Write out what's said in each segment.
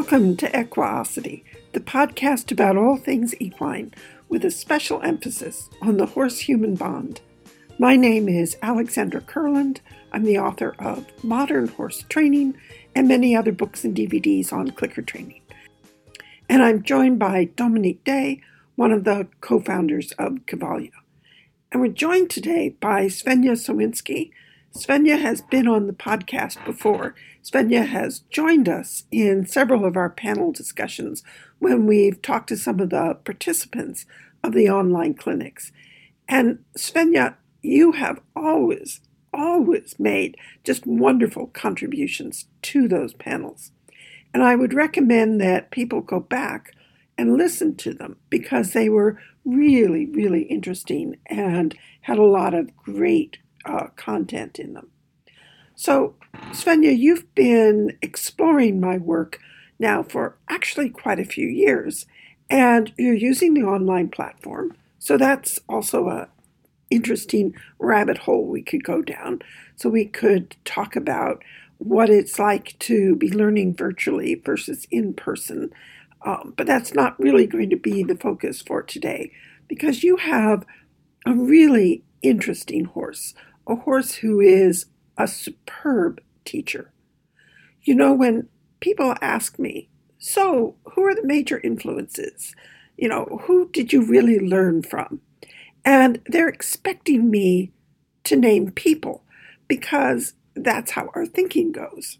Welcome to Equiosity, the podcast about all things equine, with a special emphasis on the horse human bond. My name is Alexandra Kurland. I'm the author of Modern Horse Training and many other books and DVDs on clicker training. And I'm joined by Dominique Day, one of the co founders of Cavalia. And we're joined today by Svenja Sawinski. Svenja has been on the podcast before. Svenja has joined us in several of our panel discussions when we've talked to some of the participants of the online clinics. And Svenja, you have always, always made just wonderful contributions to those panels. And I would recommend that people go back and listen to them because they were really, really interesting and had a lot of great uh, content in them. So, Svenja, you've been exploring my work now for actually quite a few years, and you're using the online platform. So that's also a interesting rabbit hole we could go down. So we could talk about what it's like to be learning virtually versus in person. Um, but that's not really going to be the focus for today because you have a really interesting horse, a horse who is a superb teacher. You know, when people ask me, so who are the major influences? You know, who did you really learn from? And they're expecting me to name people because that's how our thinking goes.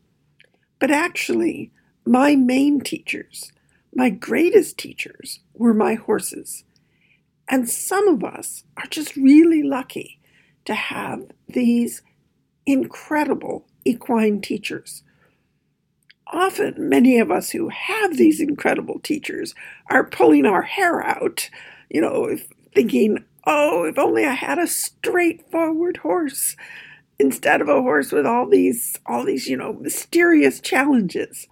But actually, my main teachers, my greatest teachers, were my horses. And some of us are just really lucky to have these incredible equine teachers. Often, many of us who have these incredible teachers are pulling our hair out, you know, thinking, oh, if only I had a straightforward horse instead of a horse with all these all these you know mysterious challenges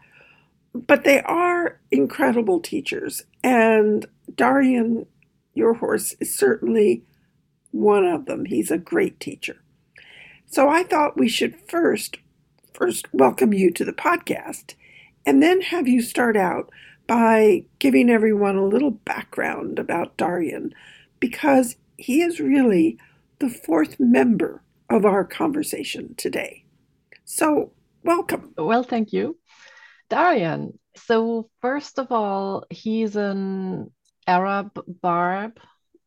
but they are incredible teachers and daryan your horse is certainly one of them he's a great teacher so i thought we should first first welcome you to the podcast and then have you start out by giving everyone a little background about daryan because he is really the fourth member of our conversation today. So, welcome. Well, thank you. Daryan. So, first of all, he's an Arab barb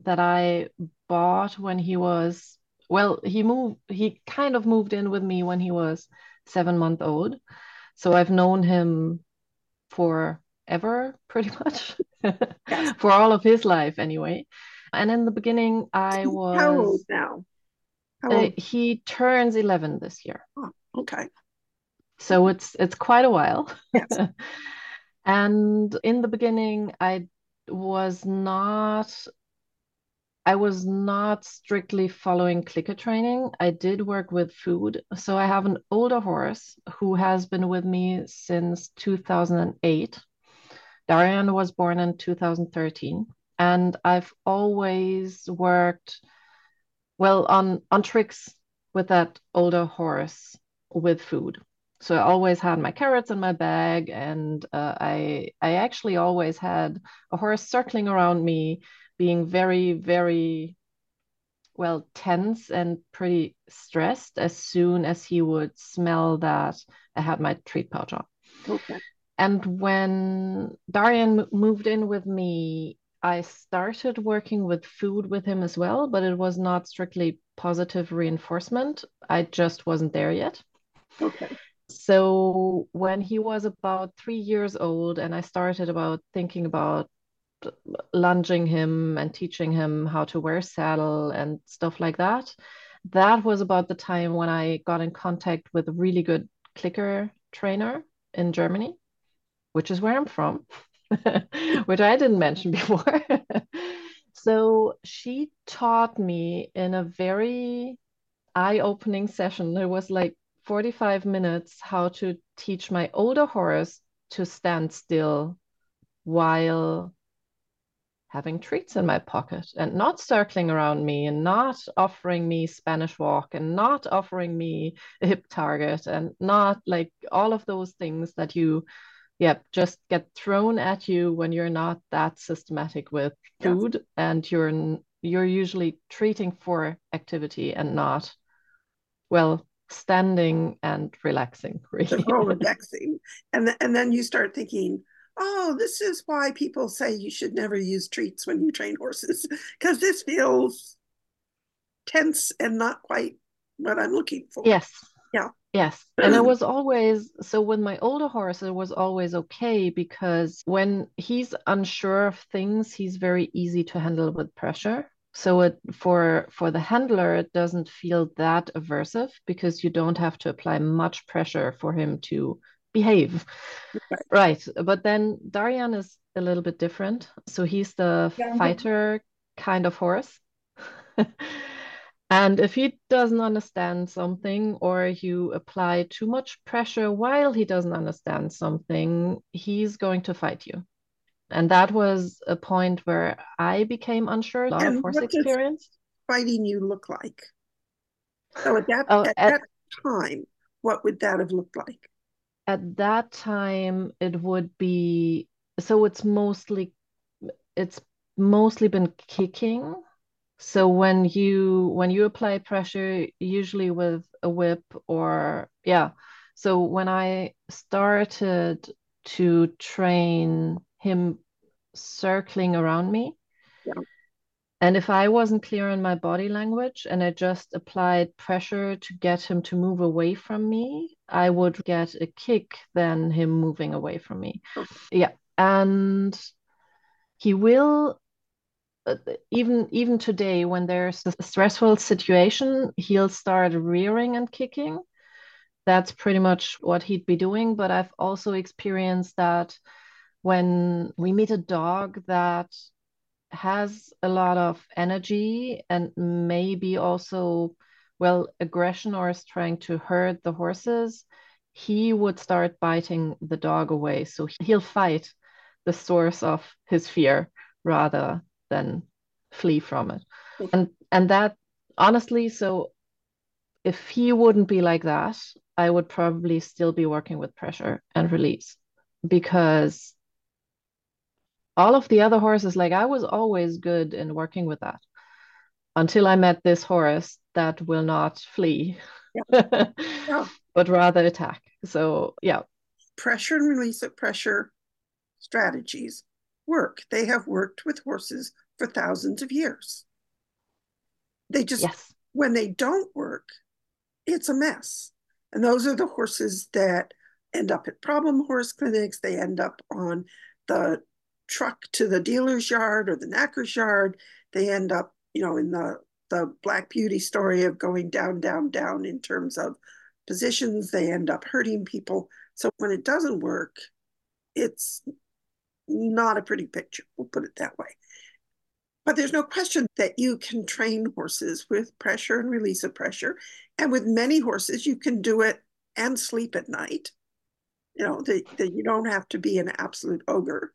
that I bought when he was, well, he moved, he kind of moved in with me when he was seven month old. So, I've known him for ever pretty much, yes. for all of his life, anyway. And in the beginning, I was. How old now? Uh, he turns 11 this year. Oh, okay. So it's it's quite a while. Yes. and in the beginning I was not I was not strictly following clicker training. I did work with food. So I have an older horse who has been with me since 2008. Daryan was born in 2013 and I've always worked well on on tricks with that older horse with food so i always had my carrots in my bag and uh, i i actually always had a horse circling around me being very very well tense and pretty stressed as soon as he would smell that i had my treat pouch on okay and when daryan moved in with me I started working with food with him as well, but it was not strictly positive reinforcement. I just wasn't there yet. Okay. So when he was about three years old, and I started about thinking about lunging him and teaching him how to wear saddle and stuff like that, that was about the time when I got in contact with a really good clicker trainer in Germany, which is where I'm from. which I didn't mention before. so she taught me in a very eye opening session. It was like 45 minutes how to teach my older horse to stand still while having treats in my pocket and not circling around me and not offering me Spanish walk and not offering me a hip target and not like all of those things that you yep, just get thrown at you when you're not that systematic with food yes. and you're you're usually treating for activity and not well standing and relaxing really. all relaxing and th- and then you start thinking oh this is why people say you should never use treats when you train horses because this feels tense and not quite what i'm looking for yes yeah Yes. And it was always so with my older horse, it was always okay because when he's unsure of things, he's very easy to handle with pressure. So it for for the handler, it doesn't feel that aversive because you don't have to apply much pressure for him to behave. Right. right. But then Daryan is a little bit different. So he's the yeah. fighter kind of horse. And if he doesn't understand something or you apply too much pressure while he doesn't understand something, he's going to fight you. And that was a point where I became unsure, a lot and of horse experience. fighting you look like? So at that, oh, at, at that time, what would that have looked like? At that time, it would be so it's mostly it's mostly been kicking so when you when you apply pressure, usually with a whip or yeah. So when I started to train him circling around me. And if I wasn't clear on my body language and I just applied pressure to get him to move away from me, I would get a kick than him moving away from me. Yeah. And he will uh, even even today when there's a stressful situation he'll start rearing and kicking that's pretty much what he'd be doing but i've also experienced that when we meet a dog that has a lot of energy and maybe also well aggression or is trying to hurt the horses he would start biting the dog away. So he'll fight the source of his fear rather than flee from it. And and that honestly so if he wouldn't be like that i would probably still be working with pressure and release because all of the other horses like i was always good in working with that until i met this horse that will not flee yeah. Yeah. but rather attack so yeah pressure and release of pressure strategies work. They have worked with horses for thousands of years. They just, yes. when they don't work, it's a mess. And those are the horses that end up at problem horse clinics. They end up on the truck to the dealer's yard or the knacker's yard. They end up, you know, in the the Black Beauty story of going down, down, down in terms of positions. They end up hurting people. So when it doesn't work, it's not a pretty picture, we'll put it that way. But there's no question that you can train horses with pressure and release of pressure. And with many horses, you can do it and sleep at night. You know, that, that you don't have to be an absolute ogre.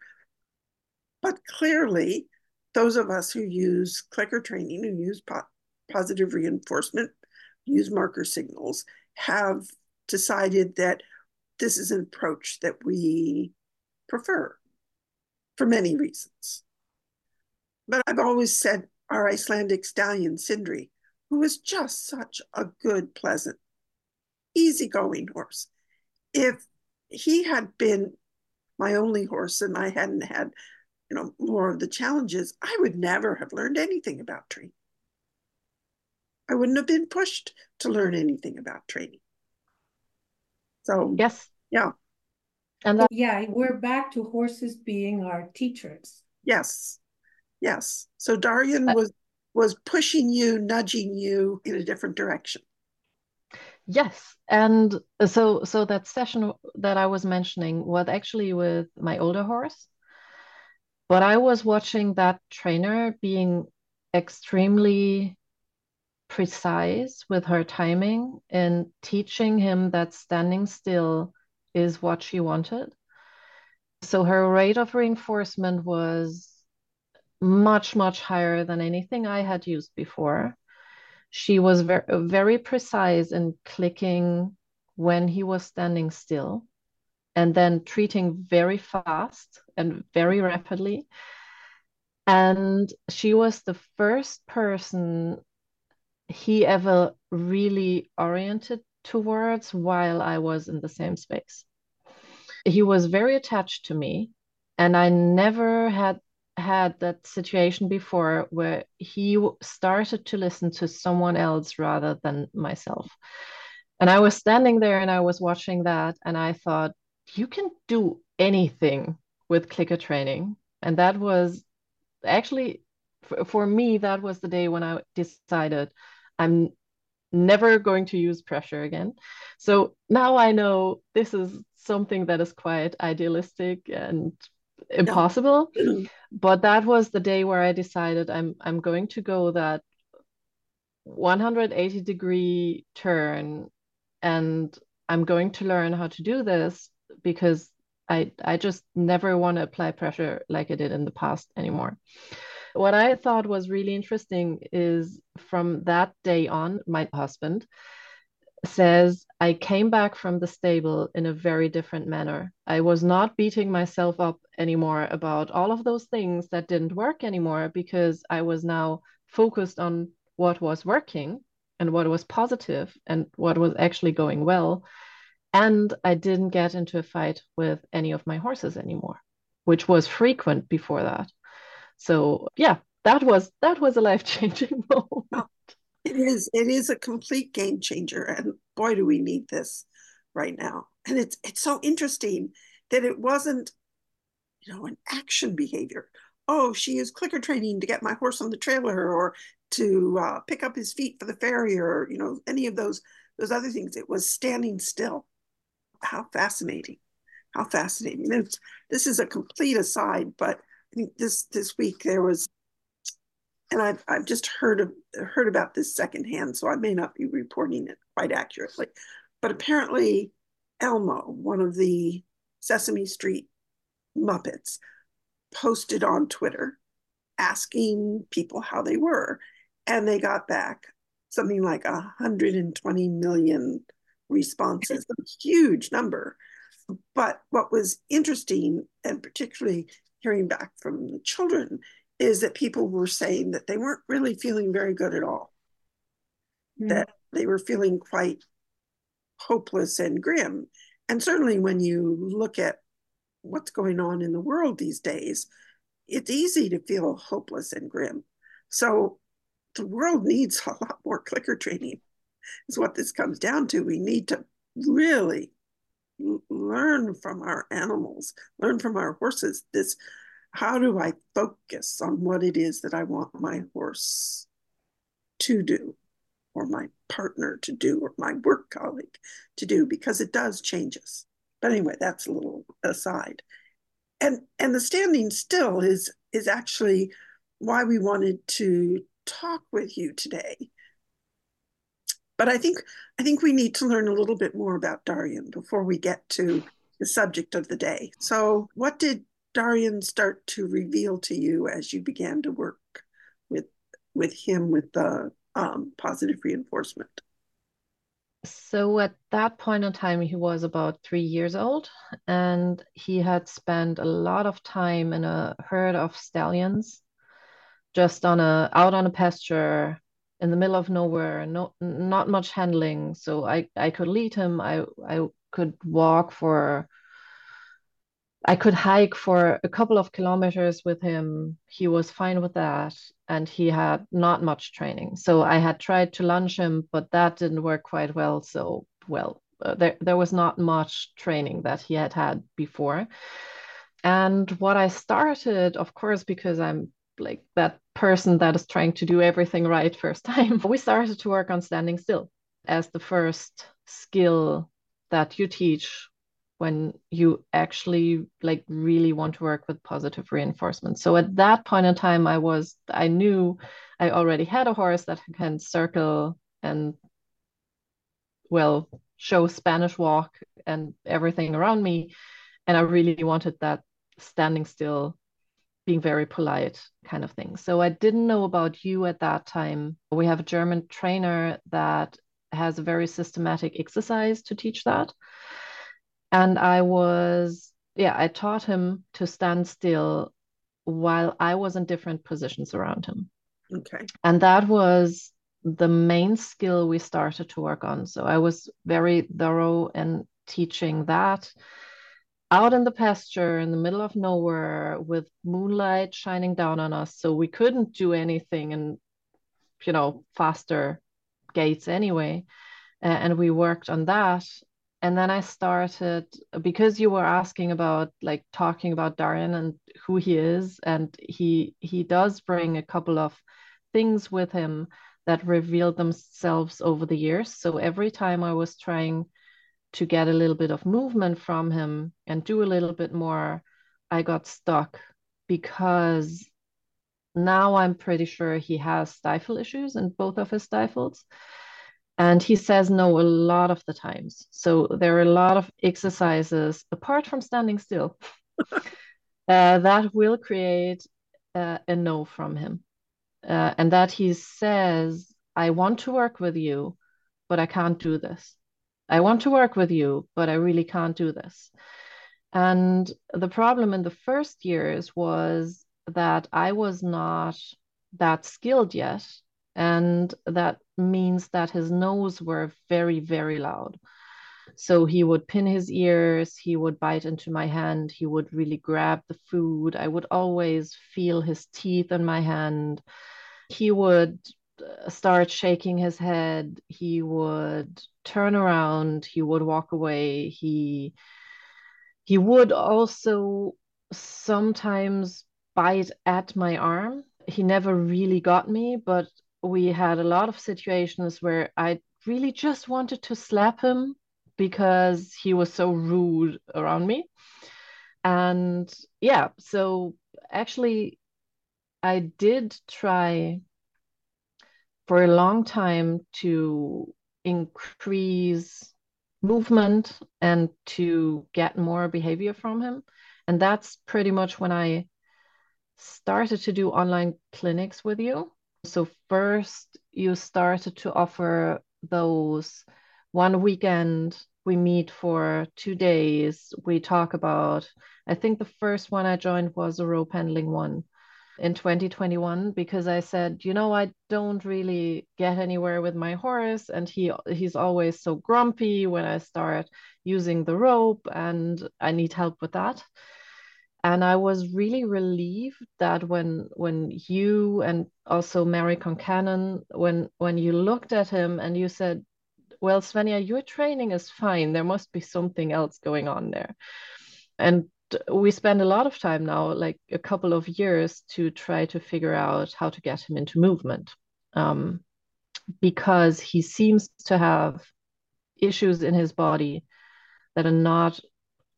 But clearly, those of us who use clicker training, who use po- positive reinforcement, use marker signals, have decided that this is an approach that we prefer for many reasons. But I've always said our Icelandic stallion, Sindri, who was just such a good, pleasant, easygoing horse. If he had been my only horse and I hadn't had, you know, more of the challenges, I would never have learned anything about training. I wouldn't have been pushed to learn anything about training. So yes, yeah. And that- yeah, we're back to horses being our teachers. Yes, yes. So Daryan was was pushing you, nudging you in a different direction. Yes, and so so that session that I was mentioning was actually with my older horse, but I was watching that trainer being extremely precise with her timing and teaching him that standing still is what she wanted. So her rate of reinforcement was much, much higher than anything I had used before. She was very, very precise in clicking when he was standing still. And then treating very fast and very rapidly. And she was the first person he ever really oriented towards while I was in the same space. He was very attached to me, and I never had had that situation before where he started to listen to someone else rather than myself. And I was standing there and I was watching that, and I thought, you can do anything with clicker training. And that was actually, for, for me, that was the day when I decided I'm never going to use pressure again. So now I know this is something that is quite idealistic and impossible. but that was the day where I decided I'm I'm going to go that 180 degree turn and I'm going to learn how to do this because I I just never want to apply pressure like I did in the past anymore. What I thought was really interesting is from that day on, my husband says I came back from the stable in a very different manner. I was not beating myself up anymore about all of those things that didn't work anymore because I was now focused on what was working and what was positive and what was actually going well and I didn't get into a fight with any of my horses anymore, which was frequent before that. So yeah, that was that was a life changing moment. It is. It is a complete game changer, and boy, do we need this right now. And it's it's so interesting that it wasn't, you know, an action behavior. Oh, she is clicker training to get my horse on the trailer, or to uh, pick up his feet for the farrier, or you know, any of those those other things. It was standing still how fascinating. How fascinating. This is a complete aside but i think this this week there was and i've, I've just heard of heard about this secondhand so i may not be reporting it quite accurately but apparently elmo one of the sesame street muppets posted on twitter asking people how they were and they got back something like 120 million responses, a huge number. But what was interesting, and particularly hearing back from the children, is that people were saying that they weren't really feeling very good at all. Mm. That they were feeling quite hopeless and grim. And certainly when you look at what's going on in the world these days, it's easy to feel hopeless and grim. So the world needs a lot more clicker training is what this comes down to. We need to really learn from our animals, learn from our horses. This, how do I focus on what it is that I want my horse to do, or my partner to do, or my work colleague to do? Because it does change us. But anyway, that's a little aside. And and the standing still is is actually why we wanted to talk with you today but I think I think we need to learn a little bit more about Daryan before we get to the subject of the day. So, what did Daryan start to reveal to you as you began to work with with him with the um, positive reinforcement? So at that point in time, he was about three years old, and he had spent a lot of time in a herd of stallions, just on a out on a pasture in the middle of nowhere, no, not much handling. So I, I could lead him. I, I could walk for, I could hike for a couple of kilometers with him. He was fine with that. And he had not much training. So I had tried to lunge him, but that didn't work quite well. So, well, uh, there, there was not much training that he had had before. And what I started, of course, because I'm like that person that is trying to do everything right first time. We started to work on standing still as the first skill that you teach when you actually like really want to work with positive reinforcement. So at that point in time I was I knew I already had a horse that can circle and well show Spanish walk and everything around me and I really wanted that standing still being very polite kind of thing. So I didn't know about you at that time. We have a German trainer that has a very systematic exercise to teach that. And I was, yeah, I taught him to stand still while I was in different positions around him. Okay. And that was the main skill we started to work on. So I was very thorough in teaching that out in the pasture in the middle of nowhere with moonlight shining down on us. So we couldn't do anything and, you know, faster gaits anyway. And we worked on that. And then I started because you were asking about like talking about Daryan and who he is, and he he does bring a couple of things with him that revealed themselves over the years. So every time I was trying to get a little bit of movement from him and do a little bit more, I got stuck because now I'm pretty sure he has stifle issues in both of his stifles. And he says no a lot of the times. So there are a lot of exercises, apart from standing still, uh, that will create uh, a no from him. Uh, and that he says, I want to work with you, but I can't do this. I want to work with you, but I really can't do this. And the problem in the first years was that I was not that skilled yet and that means that his nose were very very loud. So he would pin his ears he would bite into my hand he would really grab the food. I would always feel his teeth in my hand. He would start shaking his head. He would turn around. He would walk away. He he would also sometimes bite at my arm. He never really got me but we had a lot of situations where I really just wanted to slap him because he was so rude around me. And yeah, so actually, I did try for a long time to increase movement and to get more behavior from him. And that's pretty much when I started to do online clinics with you. So first you started to offer those one weekend we meet for two days we talk about i think the first one i joined was a rope handling one in 2021 because i said you know i don't really get anywhere with my horse. And he he's always so grumpy when i start using the rope and i need help with that. And I was really relieved that when when you and also Mary Concannon, when when you looked at him and you said, "Well, Svenja, your training is fine. There must be something else going on there," and we spend a lot of time now, like a couple of years, to try to figure out how to get him into movement, um, because he seems to have issues in his body that are not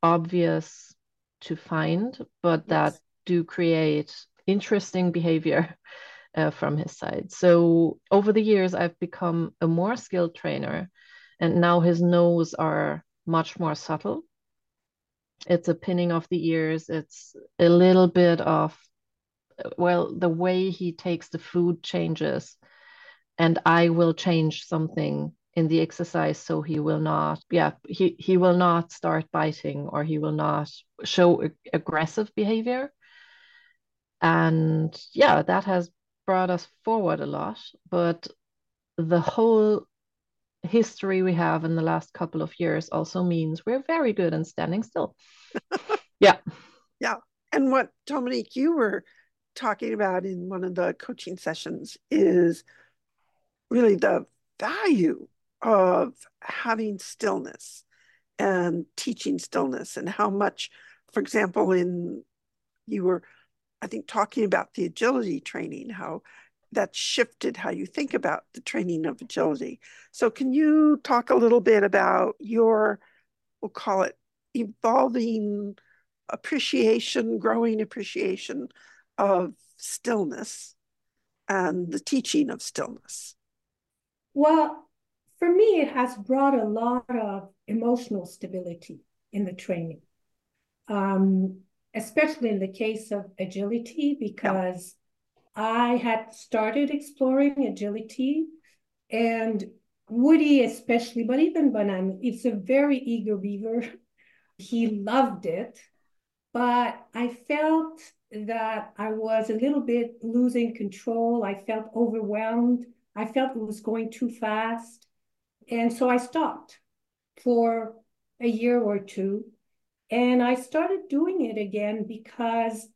obvious to find, but yes. that do create interesting behavior uh, from his side. So over the years, I've become a more skilled trainer, and now his nose are much more subtle. It's a pinning of the ears. It's a little bit of, well, the way he takes the food changes, and I will change something in the exercise so he will not yeah he, he will not start biting or he will not show ag- aggressive behavior and yeah that has brought us forward a lot but the whole history we have in the last couple of years also means we're very good in standing still. Yeah. Yeah. And what dominique you were talking about in one of the coaching sessions is really the value of having stillness and teaching stillness and how much, for example, in you were, I think, talking about the agility training, how that shifted how you think about the training of agility. So, can you talk a little bit about your, we'll call it evolving appreciation, growing appreciation of stillness and the teaching of stillness? Well, for me, it has brought a lot of emotional stability in the training, um, especially in the case of agility, because. I had started exploring agility and Woody, especially, but even Banan, it's a very eager beaver. he loved it, but I felt that I was a little bit losing control. I felt overwhelmed. I felt it was going too fast. And so I stopped for a year or two. And I started doing it again because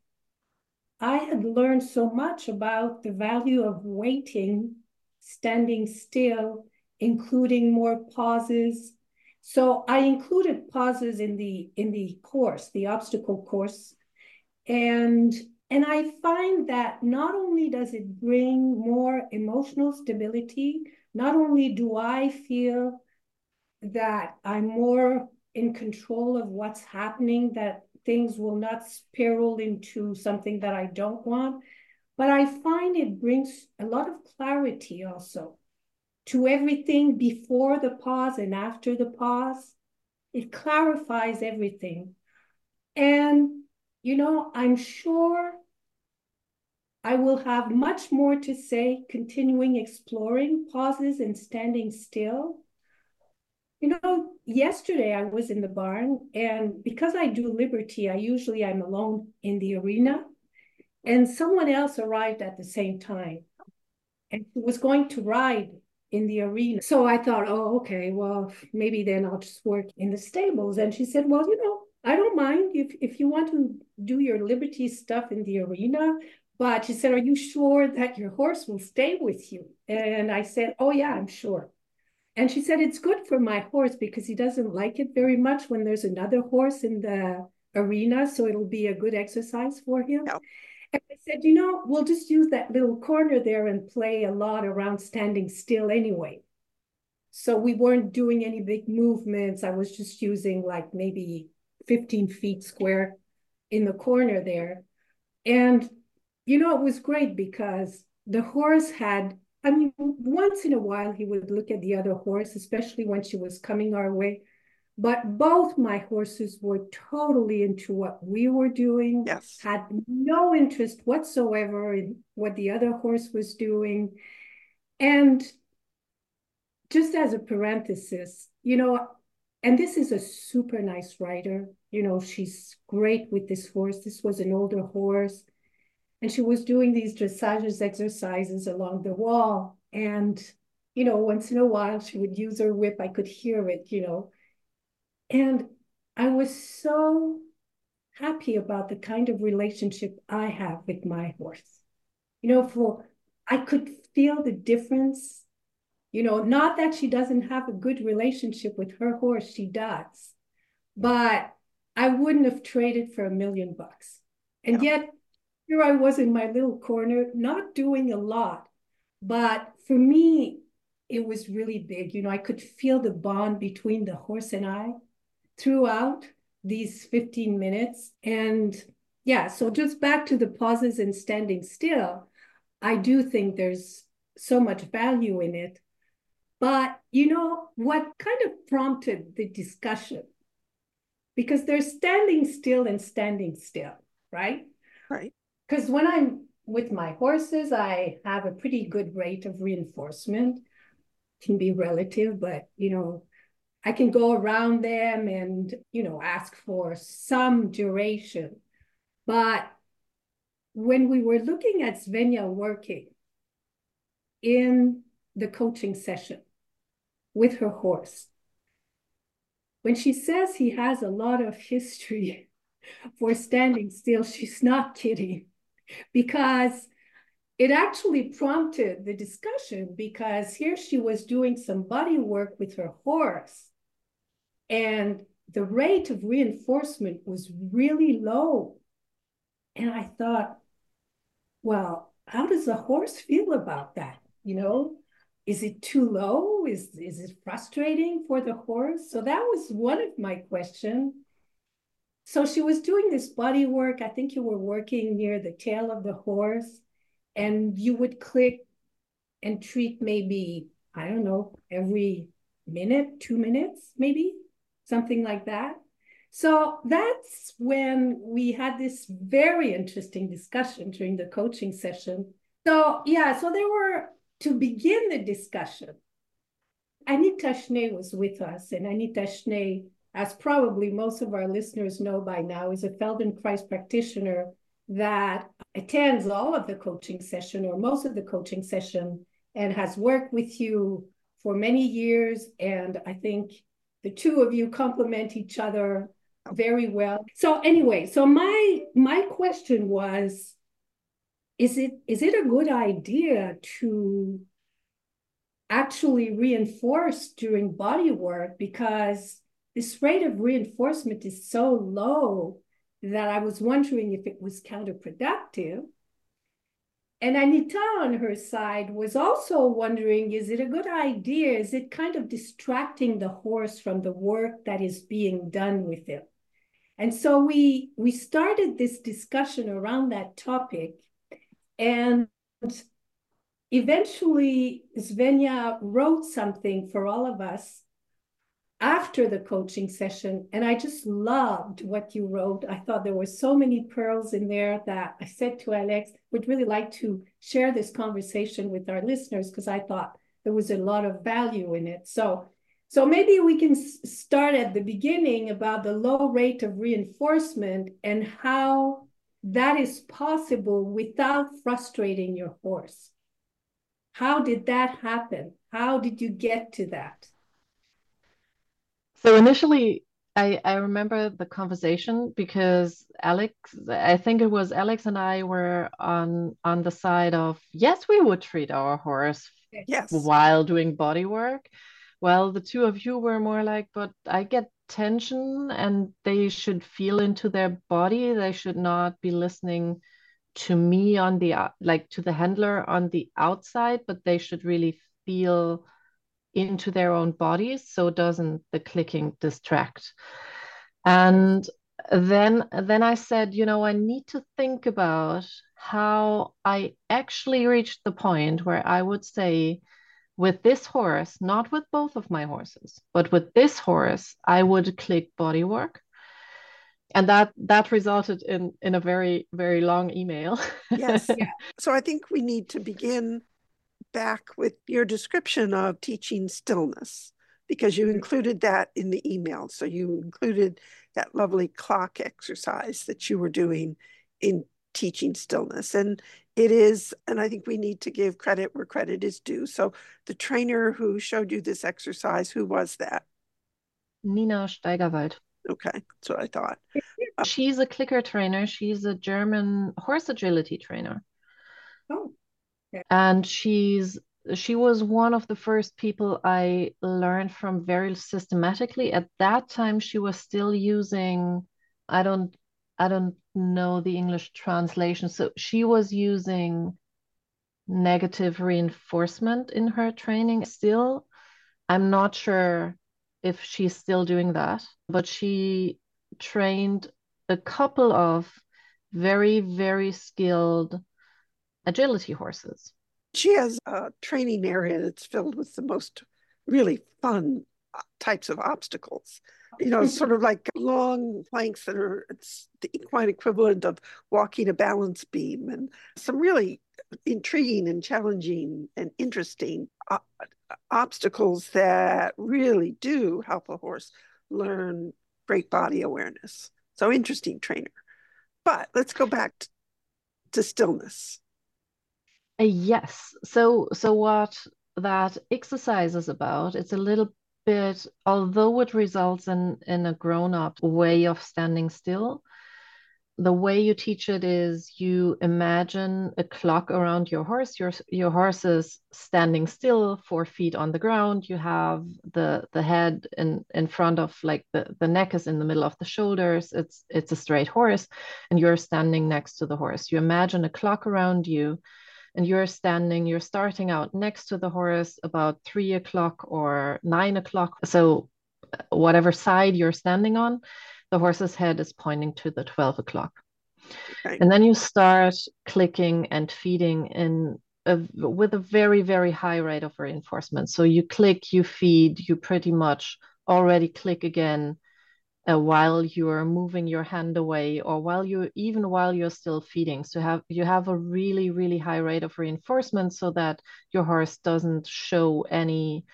I had learned so much about the value of waiting, standing still, including more pauses. So I included pauses in the in the course, the obstacle course. And and I find that not only does it bring more emotional stability, not only do I feel that I'm more in control of what's happening, that things will not spiral into something that I don't want, but I find it brings a lot of clarity also to everything before the pause and after the pause. It clarifies everything. And, you know, I'm sure I will have much more to say, continuing exploring pauses and standing still. You know, yesterday I was in the barn, and because I do liberty, I usually I'm alone in the arena, and someone else arrived at the same time, and was going to ride in the arena. So I thought, oh, okay, well, maybe then I'll just work in the stables. And she said, well, you know, I don't mind if if you want to do your liberty stuff in the arena. But she said, Are you sure that your horse will stay with you? And I said, Oh, yeah, I'm sure. And she said, It's good for my horse because he doesn't like it very much when there's another horse in the arena. So it'll be a good exercise for him. Yeah. And I said, You know, we'll just use that little corner there and play a lot around standing still anyway. So we weren't doing any big movements. I was just using like maybe 15 feet square in the corner there. And you know, it was great because the horse had, I mean, once in a while he would look at the other horse, especially when she was coming our way. But both my horses were totally into what we were doing, yes. had no interest whatsoever in what the other horse was doing. And just as a parenthesis, you know, and this is a super nice rider. You know, she's great with this horse. This was an older horse. And she was doing these dressage exercises along the wall. And, you know, once in a while she would use her whip. I could hear it, you know. And I was so happy about the kind of relationship I have with my horse. You know, for I could feel the difference. You know, not that she doesn't have a good relationship with her horse, she does. But I wouldn't have traded for a million bucks. And yet here I was in my little corner, not doing a lot. But for me, it was really big. You know, I could feel the bond between the horse and I throughout these 15 minutes. And yeah, so just back to the pauses and standing still, I do think there's so much value in it. But you know, what kind of prompted the discussion? Because there's standing still and standing still, right? Right because when I'm with my horses, I have a pretty good rate of reinforcement. Can be relative, but you know, I can go around them and you know ask for some duration. But when we were looking at Svenja working in the coaching session with her horse, when she says he has a lot of history for standing still, she's not kidding because it actually prompted the discussion because here she was doing some body work with her horse and the rate of reinforcement was really low. And I thought, well, how does the horse feel about that? You know, is it too low? Is, is it frustrating for the horse? So that was one of my questions. So she was doing this body work. I think you were working near the tail of the horse, and you would click and treat maybe, I don't know, every minute, two minutes, maybe something like that. So that's when we had this very interesting discussion during the coaching session. So, yeah, so there were, to begin the discussion, Anita Schnee was with us, and Anita Schnee as probably most of our listeners know by now, is a Feldenkrais practitioner that attends all of the coaching session or most of the coaching session and has worked with you for many years. And I think the two of you complement each other very well. So anyway, so my my question was is it is it a good idea to actually reinforce during body work because this rate of reinforcement is so low that I was wondering if it was counterproductive. And Anita on her side was also wondering, is it a good idea? Is it kind of distracting the horse from the work that is being done with it? And so we we started this discussion around that topic. And eventually Svenja wrote something for all of us after the coaching session. And I just loved what you wrote. I thought there were so many pearls in there that I said to Alex, would really like to share this conversation with our listeners because I thought there was a lot of value in it. So, so maybe we can start at the beginning about the low rate of reinforcement and how that is possible without frustrating your horse. How did that happen? How did you get to that? So initially, I, I remember the conversation because Alex, I think it was Alex and I were on on the side of yes, we would treat our horse yes. while doing body work. Well, the two of you were more like, but I get tension and they should feel into their body. They should not be listening to me on the like to the handler on the outside, but they should really feel into their own bodies so doesn't the clicking distract. And then then i said you know i need to think about how i actually reached the point where i would say with this horse not with both of my horses but with this horse i would click body work and that that resulted in in a very very long email. Yes. Yeah. so i think we need to begin back with your description of teaching stillness because you mm-hmm. included that in the email. So you included that lovely clock exercise that you were doing in teaching stillness. And it is, and I think we need to give credit where credit is due. So the trainer who showed you this exercise, who was that? Nina Steigerwald. Okay, that's what I thought. She's a clicker trainer. She's a German horse agility trainer. Oh and she's she was one of the first people I learned from very systematically. At that time, she was still using I don't I don't know the English translation. So she was using negative reinforcement in her training still. I'm not sure if she's still doing that, but she trained a couple of very, very skilled agility horses. She has a training area that's filled with the most really fun uh, types of obstacles. You know, sort of like long planks that are it's the equine equivalent of walking a balance beam, and some really intriguing and challenging and interesting uh, obstacles that really do help a horse learn great body awareness. So interesting trainer. But let's go back to stillness. Uh, yes. So so what that exercise is about, it's a little bit, although it results in in a grown-up way of standing still, the way you teach it is you imagine a clock around your horse. Your your horse is standing still, four feet on the ground. You have the the head in in front of like the the neck is in the middle of the shoulders. It's it's a straight horse, and you're standing next to the horse. You imagine a clock around you and you're standing, you're starting out next to the horse about three o'clock or nine o'clock. So, uh, whatever side you're standing on, the horse's head is pointing to the 12 o'clock. Okay. And then you start clicking and feeding in a, with a very, very high rate of reinforcement. So you click, you feed, you pretty much already click again uh, while you're moving your hand away or while you even while you're still feeding so have you have a really really high rate of reinforcement so that your horse doesn't show any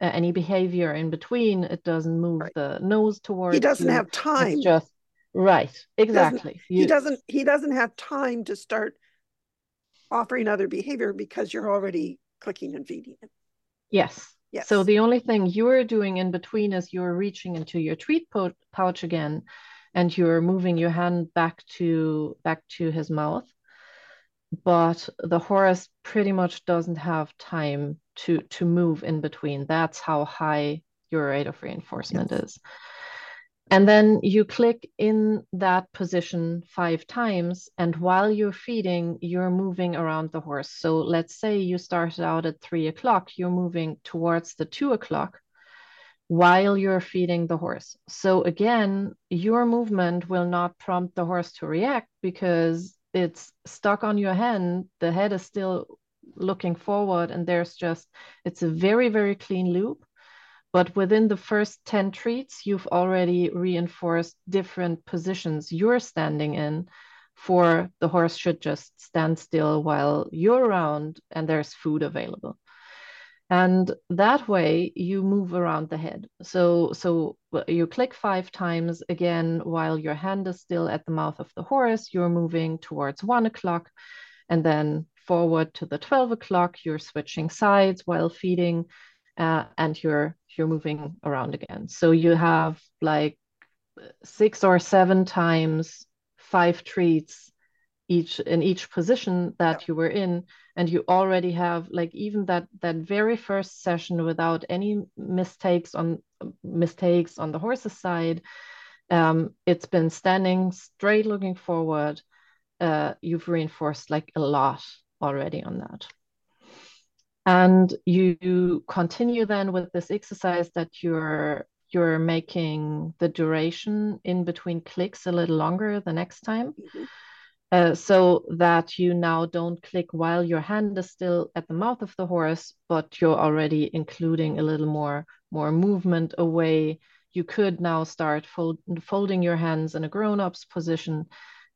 uh, any behavior in between. It doesn't move Right. the nose towards He doesn't you. have time. It's just right. Exactly. he You- doesn't he doesn't have time to start offering other behavior because you're already clicking and feeding him. Yes. Yes. So the only thing you're doing in between is you're reaching into your treat po- pouch again, and you're moving your hand back to back to his mouth. But the horse pretty much doesn't have time to to move in between. That's how high your rate of reinforcement Yes. is. And then you click in that position five times, and while you're feeding, you're moving around the horse. So let's say you started out at three o'clock, you're moving towards the two o'clock while you're feeding the horse. So again, your movement will not prompt the horse to react because it's stuck on your hand. The head is still looking forward, and there's just, it's a very, very clean loop. But within the first 10 treats, you've already reinforced different positions you're standing in for the horse should just stand still while you're around and there's food available. And that way you move around the head. So so you click five times again while your hand is still at the mouth of the horse, you're moving towards one o'clock and then forward to the 12 o'clock, you're switching sides while feeding uh, and you're you're moving around again. So you have like six or seven times five treats each in each position that Yeah. you were in, and you already have like even that that very first session without any mistakes on mistakes on the horse's side. Um, it's been standing straight, looking forward. Uh, you've reinforced like a lot already on that. And you continue then with this exercise that you're you're making the duration in between clicks a little longer the next time. Mhm. Uh, so that you now don't click while your hand is still at the mouth of the horse, but you're already including a little more more movement away. You could now start fold, folding your hands in a grown-up's position,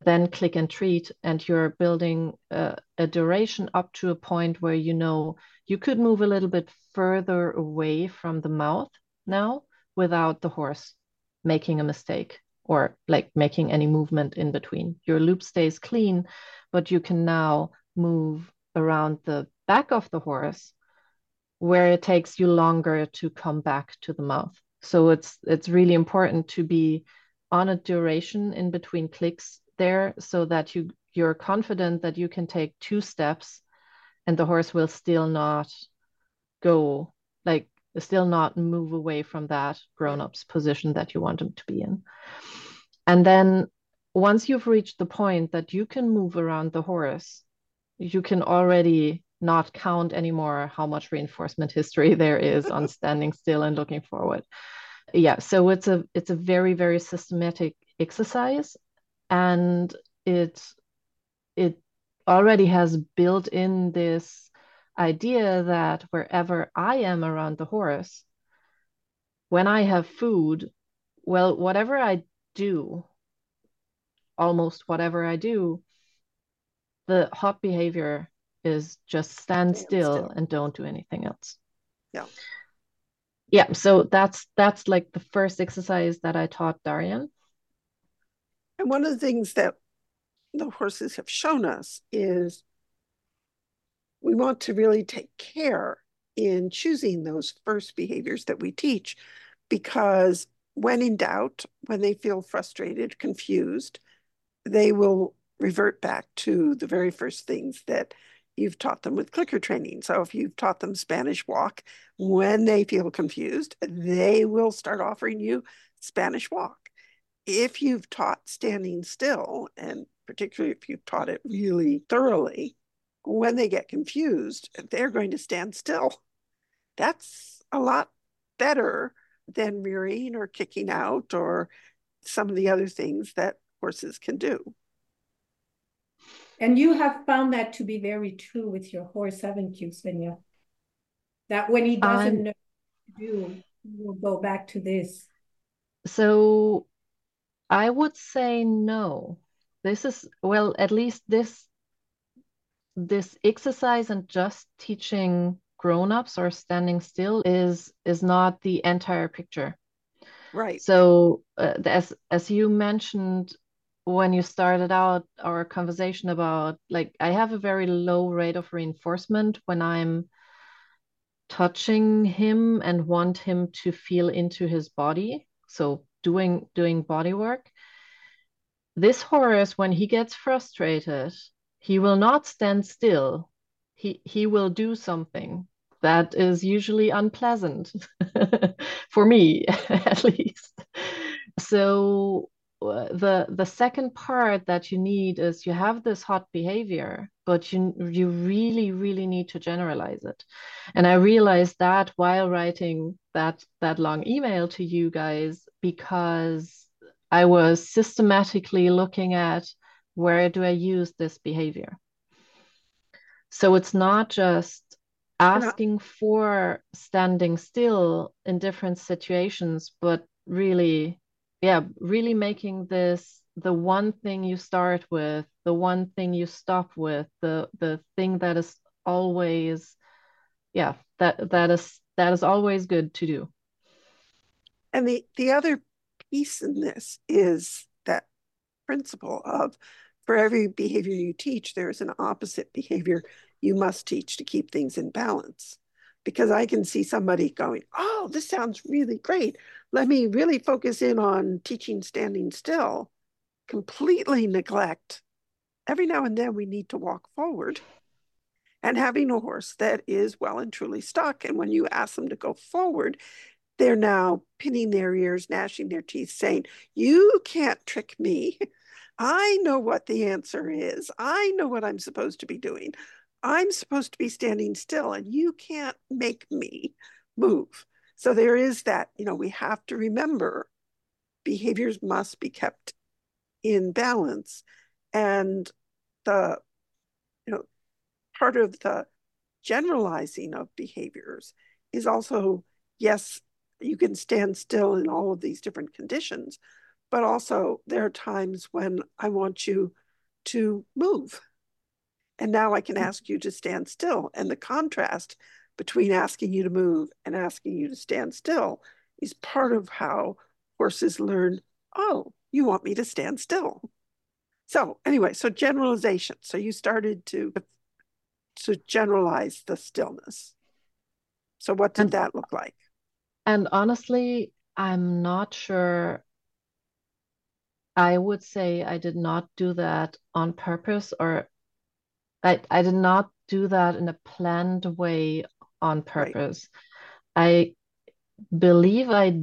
then click and treat, and you're building a, a duration up to a point where you know you could move a little bit further away from the mouth now without the horse making a mistake or like making any movement in between. Your loop stays clean, but you can now move around the back of the horse where it takes you longer to come back to the mouth. So it's it's really important to be on a duration in between clicks there so that you you're confident that you can take two steps and the horse will still not go like still not move away from that grown-up's position that you want them to be in. And then once you've reached the point that you can move around the horse, you can already not count anymore how much reinforcement history there is on standing still and looking forward. Yeah, so it's a it's a very very systematic exercise and it it already has built in this idea that wherever I am around the horse, when I have food, well, whatever I do, almost whatever I do, the hot behavior is just stand, Stand still, still. and don't do anything else. Yeah. Yeah, so that's that's like the first exercise that I taught Daryan. And one of the things that the horses have shown us is we want to really take care in choosing those first behaviors that we teach because when in doubt, when they feel frustrated, confused, they will revert back to the very first things that you've taught them with clicker training. So if you've taught them Spanish walk, when they feel confused, they will start offering you Spanish walk. If you've taught standing still, and particularly if you've taught it really thoroughly, when they get confused, they're going to stand still. That's a lot better than rearing or kicking out or some of the other things that horses can do. And you have found that to be very true with your horse, haven't you, Svenja? That when he doesn't Um, know what to do, he will go back to this. So I would say no. This is, well, at least this this exercise and just teaching grown-ups or standing still is is not the entire picture. Right. So uh, as as you mentioned when you started out our conversation about like I have a very low rate of reinforcement when I'm touching him and want him to feel into his body. So doing doing body work. This horse, when he gets frustrated, he will not stand still. He he will do something that is usually unpleasant for me at least. So uh, the the second part that you need is you have this hot behavior but you you really really need to generalize it and i realized that while writing that that long email to you guys because i was systematically looking at where do i use this behavior? So it's not just asking for standing still in different situations but really yeah really making this the one thing you start with the one thing you stop with the the thing that is always yeah that that is that is always good to do and the the other piece in this is that principle of for every behavior you teach there's an opposite behavior you must teach to keep things in balance because I can see somebody going, oh, this sounds really great. Let me really focus in on teaching standing still, completely neglect. Every now and then we need to walk forward and having a horse that is well and truly stuck. And when you ask them to go forward, they're now pinning their ears, gnashing their teeth, saying, You can't trick me. I know what the answer is. I know what I'm supposed to be doing. I'm supposed to be standing still and you can't make me move. So there is that, you know, we have to remember behaviors must be kept in balance. And the, part of the generalizing of behaviors is also, yes, you can stand still in all of these different conditions, but also there are times when I want you to move and now I can mm. ask you to stand still. And the contrast between asking you to move and asking you to stand still is part of how horses learn, oh, you want me to stand still. So anyway, so generalization. So you started to to generalize the stillness. So what did and, that look like? And honestly, I'm not sure I would say I did not do that on purpose or I, I did not do that in a planned way on purpose. Right. I believe I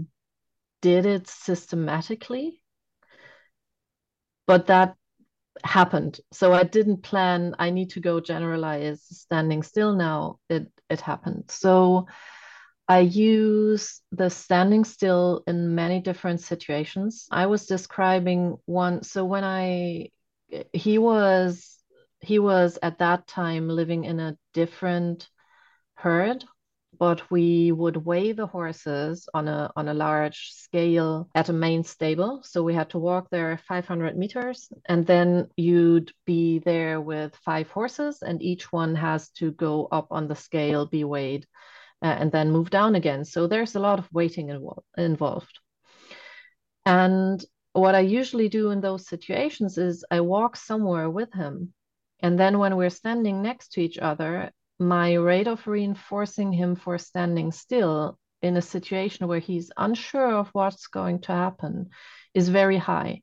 did it systematically, but that happened. So I didn't plan, I need to go generalize standing still now. It it happened. So I use the standing still in many different situations. I was describing one. So when I, he was he was at that time living in a different herd but we would weigh the horses on a on a large scale at a main stable. So we had to walk there 500 meters and then you'd be there with five horses and each one has to go up on the scale be weighed uh, and then move down again. So there's a lot of waiting invo- involved. And what i usually do in those situations is i walk somewhere with him. And then when we're standing next to each other, my rate of reinforcing him for standing still in a situation where he's unsure of what's going to happen is very high.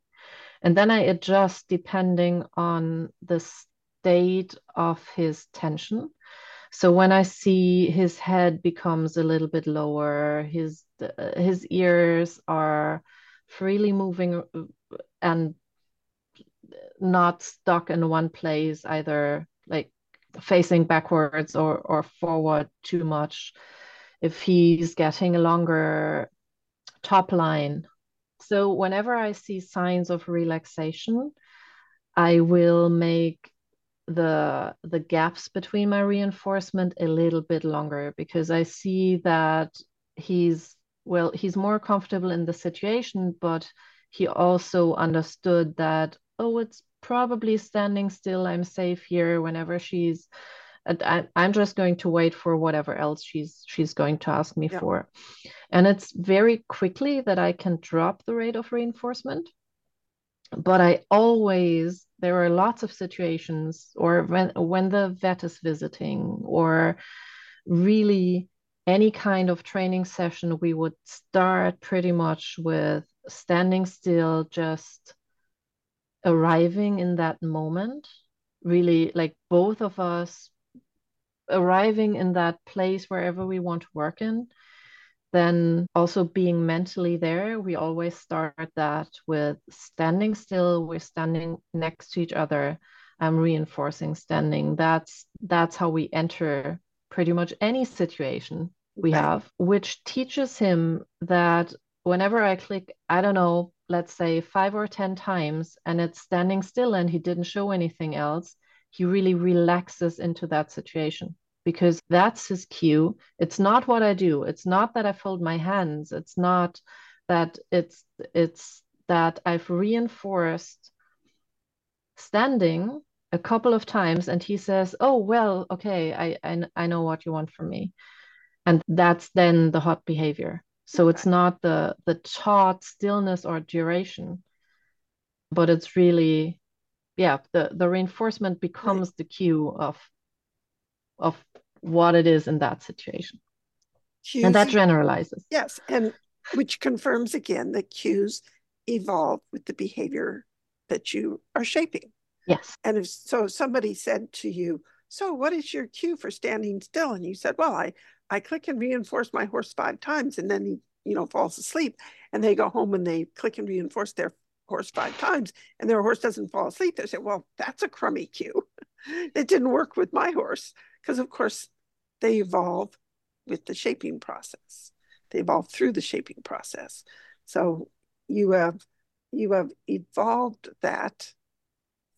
And then I adjust depending on the state of his tension. So when I see his head becomes a little bit lower, his his ears are freely moving and not stuck in one place either like facing backwards or or forward too much. If he's getting a longer top line. So whenever i see signs of relaxation i will make the the gaps between my reinforcement a little bit longer because i see that he's well he's more comfortable in the situation but he also understood that oh it's probably standing still i'm safe here whenever she's I, am just going to wait for whatever else she's she's going to ask me yeah. for and it's very quickly that i can drop the rate of reinforcement but i always there are lots of situations or when when the vet is visiting or really any kind of training session we would start pretty much with standing still just arriving in that moment really like both of us arriving in that place wherever we want to work in then also being mentally there we always start that with standing still we're standing next to each other i'm reinforcing standing. That's that's how we enter pretty much any situation we have which teaches him that whenever i click i don't know let's say five or ten times and it's standing still and he didn't show anything else he really relaxes into that situation because that's his cue. It's not what I do. It's not that I fold my hands. It's not that it's it's that I've reinforced standing a couple of times and he says, "Oh, well, okay, I I, I know what you want from me." And that's then the hot behavior. So it's not the the taught stillness or duration, but it's really yeah the the reinforcement becomes right. the cue of of what it is in that situation. Cues, and that generalizes. Yes and which confirms again that cues evolve with the behavior that you are shaping. Yes. And if so if somebody said to you so what is your cue for standing still? and you said well i i click and reinforce my horse five times and then he you know falls asleep and they go home and they click and reinforce their horse five times and their horse doesn't fall asleep, they say, well, that's a crummy cue. it didn't work with my horse. Because, of course, they evolve with the shaping process. They evolve through the shaping process. So you have you have evolved that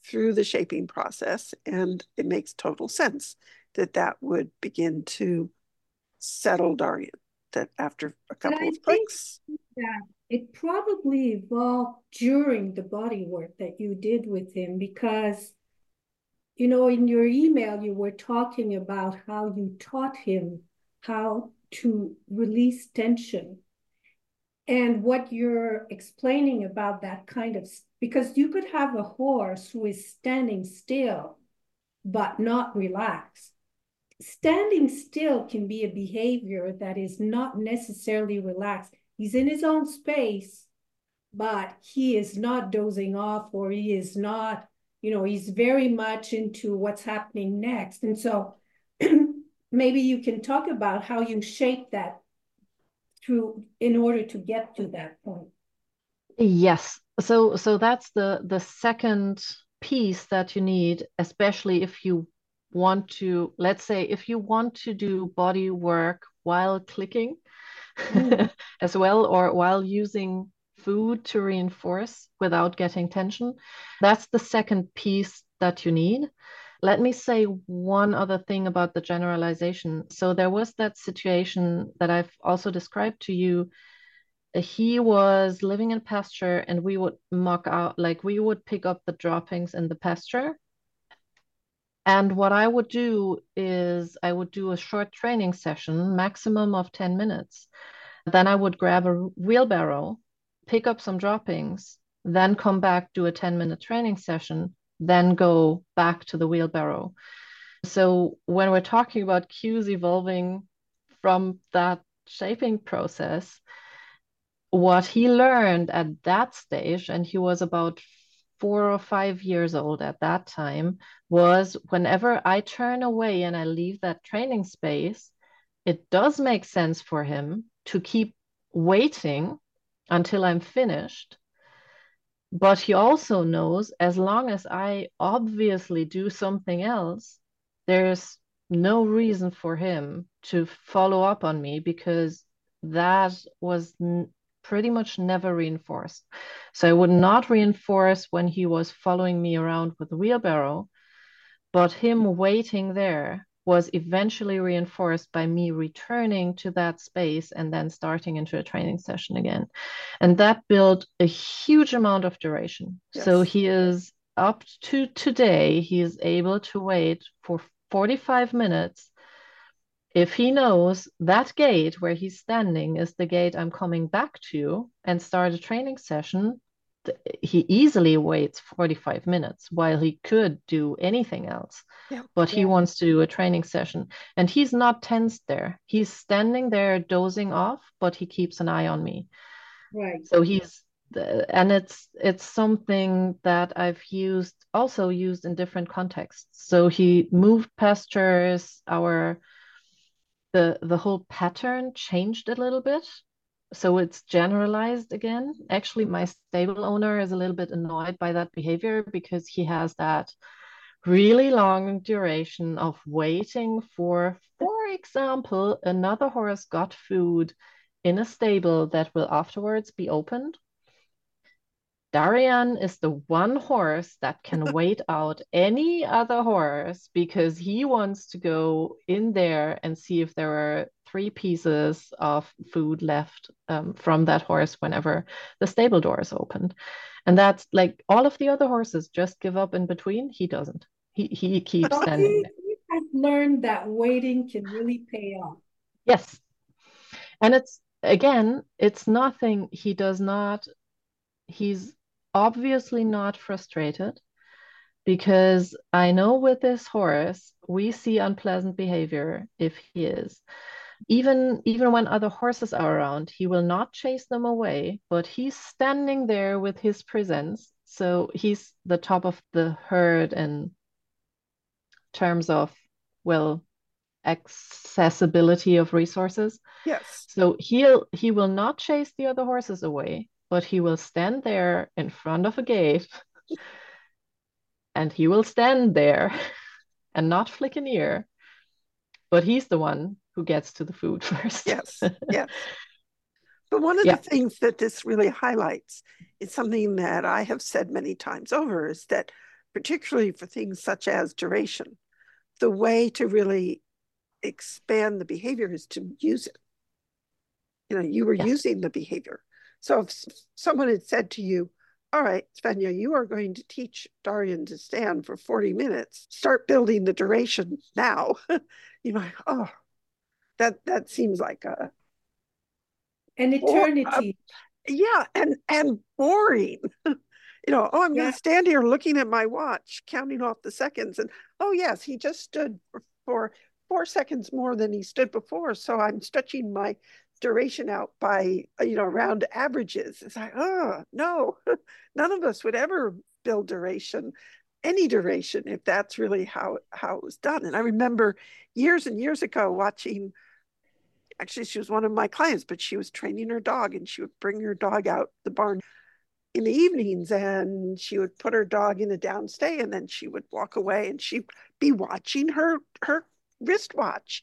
through the shaping process, and it makes total sense that that would begin to settle you That after a couple of clicks, that it probably evolved during the body work that you did with him because you know in your email you were talking about how you taught him how to release tension and what you're explaining about that kind of because you could have a horse who is standing still but not relaxed standing still can be a behavior that is not necessarily relaxed He's in his own space, but he is not dozing off or he is not, you know, he's very much into what's happening next. And so maybe you can talk about how you shape that through in order to get to that point. Yes. So so that's the the second piece that you need, especially if you want to, let's say, if you want to do body work while clicking, mm. as well, or while using food to reinforce without getting tension. That's the second piece that you need. Let me say one other thing about the generalization. So there was that situation that I've also described to you. He was living in pasture, and we would muck out, like we would pick up the droppings in the pasture. And what I would do is I would do a short training session, maximum of 10 minutes. Then I would grab a wheelbarrow, pick up some droppings, then come back, do a 10 minute training session, then go back to the wheelbarrow. So when we're talking about cues evolving from that shaping process, what he learned at that stage, and he was about four or five years old at that time, was whenever I turn away and I leave that training space, it does make sense for him to keep waiting until I'm finished. But he also knows as long as I obviously do something else, there's no reason for him to follow up on me because that was pretty much never reinforced. So I would not reinforce when he was following me around with a wheelbarrow, but him waiting there was eventually reinforced by me returning to that space and then starting into a training session again. And that built a huge amount of duration. Yes. So he is up to today, he is able to wait for 45 minutes, if he knows that gate where he's standing is the gate I'm coming back to and start a training session, he easily waits 45 minutes while he could do anything else. Yeah. But he yeah. wants to do a training session and he's not tensed there. He's standing there dozing off, but he keeps an eye on me. Right. So he's and it's it's something that I've used also used in different contexts. So he moved pastures, our the the whole pattern changed a little bit so it's generalized again. Actually, my stable owner is a little bit annoyed by that behavior because he has that really long duration of waiting for, for example, another horse got food in a stable that will afterwards be opened Daryan is the one horse that can wait out any other horse because he wants to go in there and see if there are three pieces of food left um, from that horse whenever the stable door is opened. And that's like all of the other horses just give up in between. He doesn't. He he keeps but standing. He, has learned that waiting can really pay off. Yes. And it's again, it's nothing. He does not he's obviously not frustrated because I know with this horse, we see unpleasant behavior if he is. Even even when other horses are around, he will not chase them away, but he's standing there with his presence. So he's the top of the herd in terms of well accessibility of resources. Yes. So he'll he will not chase the other horses away, but he will stand there in front of a gate and he will stand there and not flick an ear but he's the one who gets to the food first yes yes but one of yeah. the things that this really highlights is something that i have said many times over is that particularly for things such as duration the way to really expand the behavior is to use it you know you were yeah. using the behavior so if someone had said to you, all right, Svenja, you are going to teach Daryan to stand for 40 minutes. Start building the duration now. you know, oh, that that seems like a an uh, eternity. yeah, and and boring. you know, oh, I'm yeah. going to stand here looking at my watch, counting off the seconds, and oh yes, he just stood for four seconds more than he stood before. So I'm stretching my duration out by uh, you know round averages. It's like oh no. None of us would ever build duration any duration if that's really how how it was done. And i remember years and years ago watching actually she was one of my clients but she was training her dog and she would bring her dog out the barn in the evenings and she would put her dog in a downstay and then she would walk away and she'd be watching her her wristwatch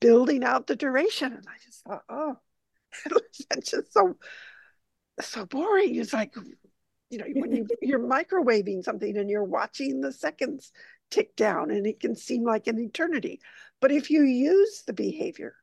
building out the duration. And I just thought, oh, it's just so so boring. It's like, you know, when you, you're microwaving something and you're watching the seconds tick down and it can seem like an eternity. But if you use the behavior,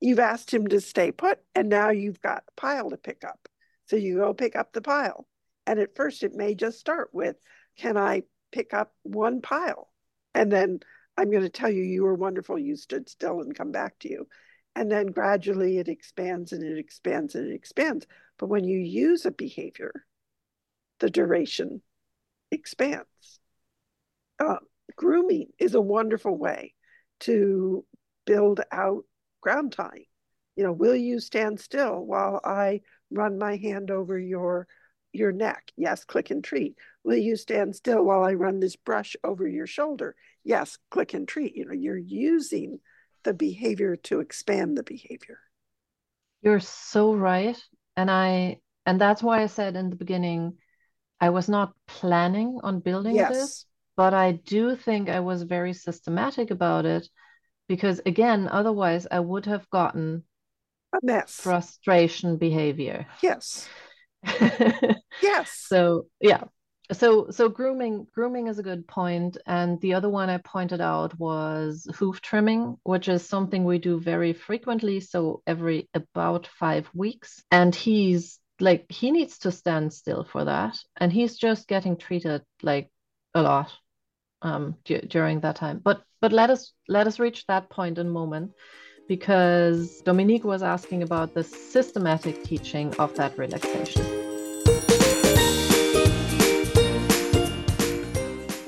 you've asked him to stay put and now you've got a pile to pick up. So you go pick up the pile. And at first it may just start with, can I pick up one pile? And then I'm going to tell you, you were wonderful. You stood still and come back to you. And then gradually it expands and it expands and it expands. But when you use a behavior, the duration expands. Uh, grooming is a wonderful way to build out ground tying. You know, will you stand still while I run my hand over your your neck? Yes, click and treat. Will you stand still while I run this brush over your shoulder? yes, click and treat. You know, you're using the behavior to expand the behavior. You're so right. And I and that's why I said in the beginning I was not planning on building yes. this, but I do think I was very systematic about it because again, otherwise I would have gotten a mess. Frustration behavior. Yes. yes. So yeah, so so grooming grooming is a good point. And the other one i pointed out was hoof trimming which is something we do very frequently. So every about five weeks. And he's like he needs to stand still for that. And he's just getting treated like a lot um, d- during that time. But but let us let us reach that point in a moment because Dominique was asking about the systematic teaching of that relaxation.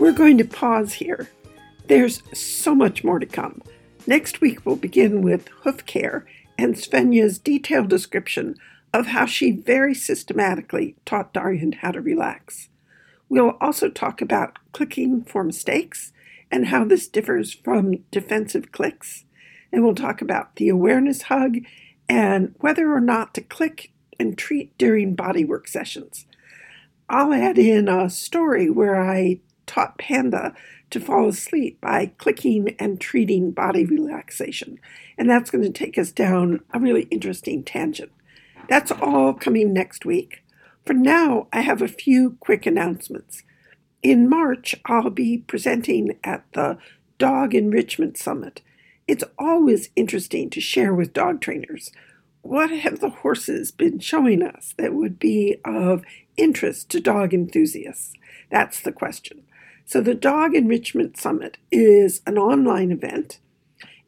We're going to pause here. There's so much more to come. Next week, we'll begin with hoof care and Svenja's detailed description of how she very systematically taught Daryan how to relax. We'll also talk about clicking for mistakes and how this differs from defensive clicks. And we'll talk about the awareness hug and whether or not to click and treat during bodywork sessions. I'll add in a story where I taught Panda to fall asleep by clicking and treating body relaxation. And that's going to take us down a really interesting tangent. That's all coming next week. For now, I have a few quick announcements. In March, I'll be presenting at the Dog Enrichment Summit. It's always interesting to share with dog trainers what have the horses been showing us that would be of interest to dog enthusiasts? That's the question. So, the Dog Enrichment Summit is an online event.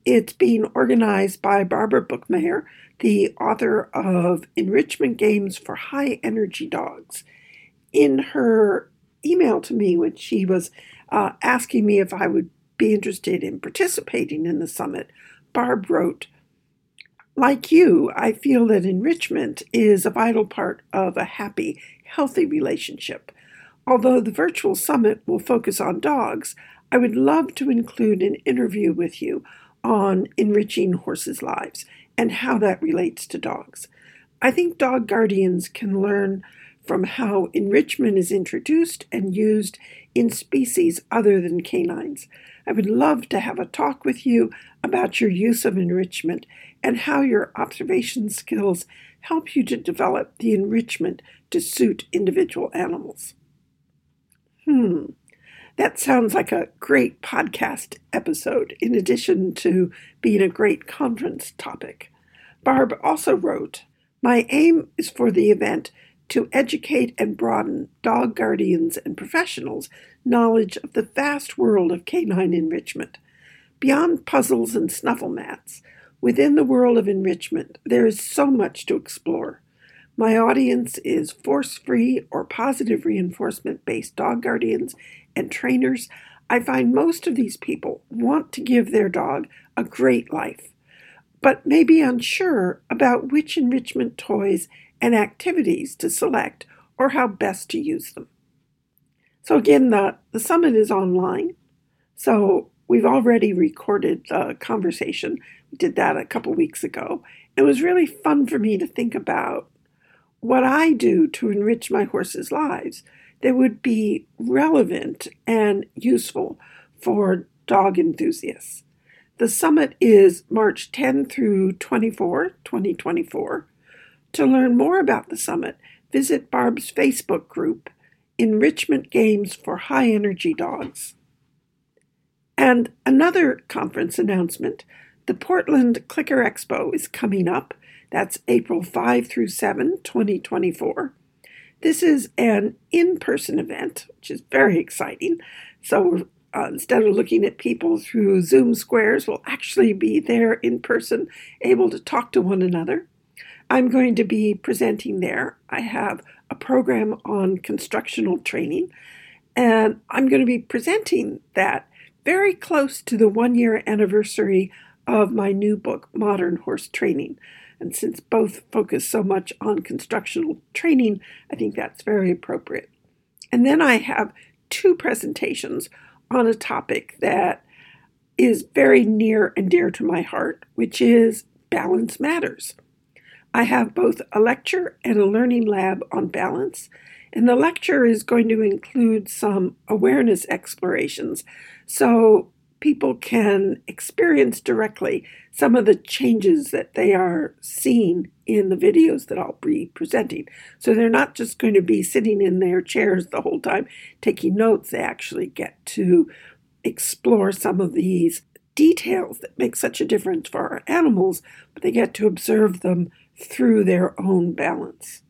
It's being organized by Barbara Buchmeyer, the author of Enrichment Games for High Energy Dogs. In her email to me, when she was uh, asking me if I would be interested in participating in the summit, Barb wrote, like you, I feel that enrichment is a vital part of a happy, healthy relationship. Although the virtual summit will focus on dogs, I would love to include an interview with you on enriching horses' lives and how that relates to dogs. I think dog guardians can learn from how enrichment is introduced and used in species other than canines. I would love to have a talk with you about your use of enrichment and how your observation skills help you to develop the enrichment to suit individual animals. Hmm, that sounds like a great podcast episode, in addition to being a great conference topic. Barb also wrote My aim is for the event to educate and broaden dog guardians and professionals' knowledge of the vast world of canine enrichment. Beyond puzzles and snuffle mats, within the world of enrichment, there is so much to explore. My audience is force free or positive reinforcement based dog guardians and trainers. I find most of these people want to give their dog a great life, but may be unsure about which enrichment toys and activities to select or how best to use them. So, again, the, the summit is online. So, we've already recorded the conversation. We did that a couple weeks ago. It was really fun for me to think about what I do to enrich my horses' lives that would be relevant and useful for dog enthusiasts. The summit is March 10 through 24, 2024. To learn more about the summit, visit Barb's Facebook group, Enrichment Games for High Energy Dogs. And another conference announcement the Portland Clicker Expo is coming up that's April 5 through 7, 2024. This is an in person event, which is very exciting. So uh, instead of looking at people through Zoom squares, we'll actually be there in person, able to talk to one another. I'm going to be presenting there. I have a program on constructional training, and I'm going to be presenting that very close to the one year anniversary of my new book, Modern Horse Training. And since both focus so much on constructional training, I think that's very appropriate. And then I have two presentations on a topic that is very near and dear to my heart, which is balance matters. I have both a lecture and a learning lab on balance, and the lecture is going to include some awareness explorations. So people can experience directly some of the changes that they are seeing in the videos that I'll be presenting. So they're not just going to be sitting in their chairs the whole time taking notes, they actually get to explore some of these details that make such a difference for our animals, but they get to observe them through their own balance.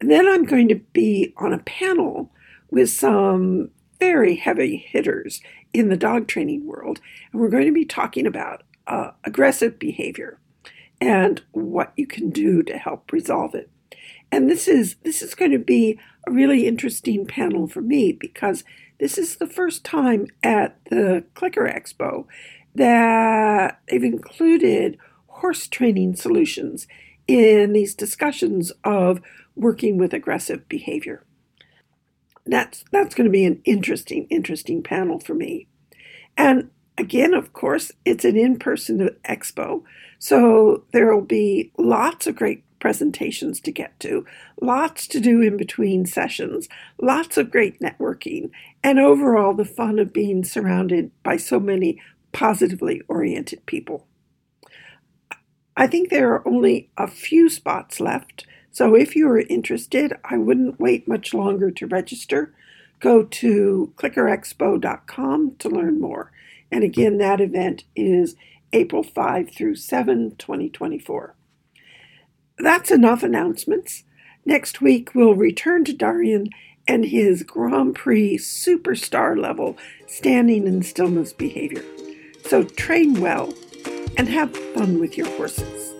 And then I'm going to be on a panel with some very heavy hitters in the dog training world, and we're going to be talking about uh, aggressive behavior and what you can do to help resolve it. And this is this is going to be a really interesting panel for me because this is the first time at the Clicker Expo that they've included horse training solutions in these discussions of working with aggressive behavior. That's that's going to be an interesting interesting panel for me. And again, of course, it's an in-person expo, so there will be lots of great presentations to get to, lots to do in between sessions, lots of great networking, and overall the fun of being surrounded by so many positively oriented people. I think there are only a few spots left, so if you are interested, I wouldn't wait much longer to register. Go to clickerexpo.com to learn more. And again, that event is April 5 through 7, 2024. That's enough announcements. Next week, we'll return to Daryan and his Grand Prix superstar level standing and stillness behavior. So train well and have fun with your horses.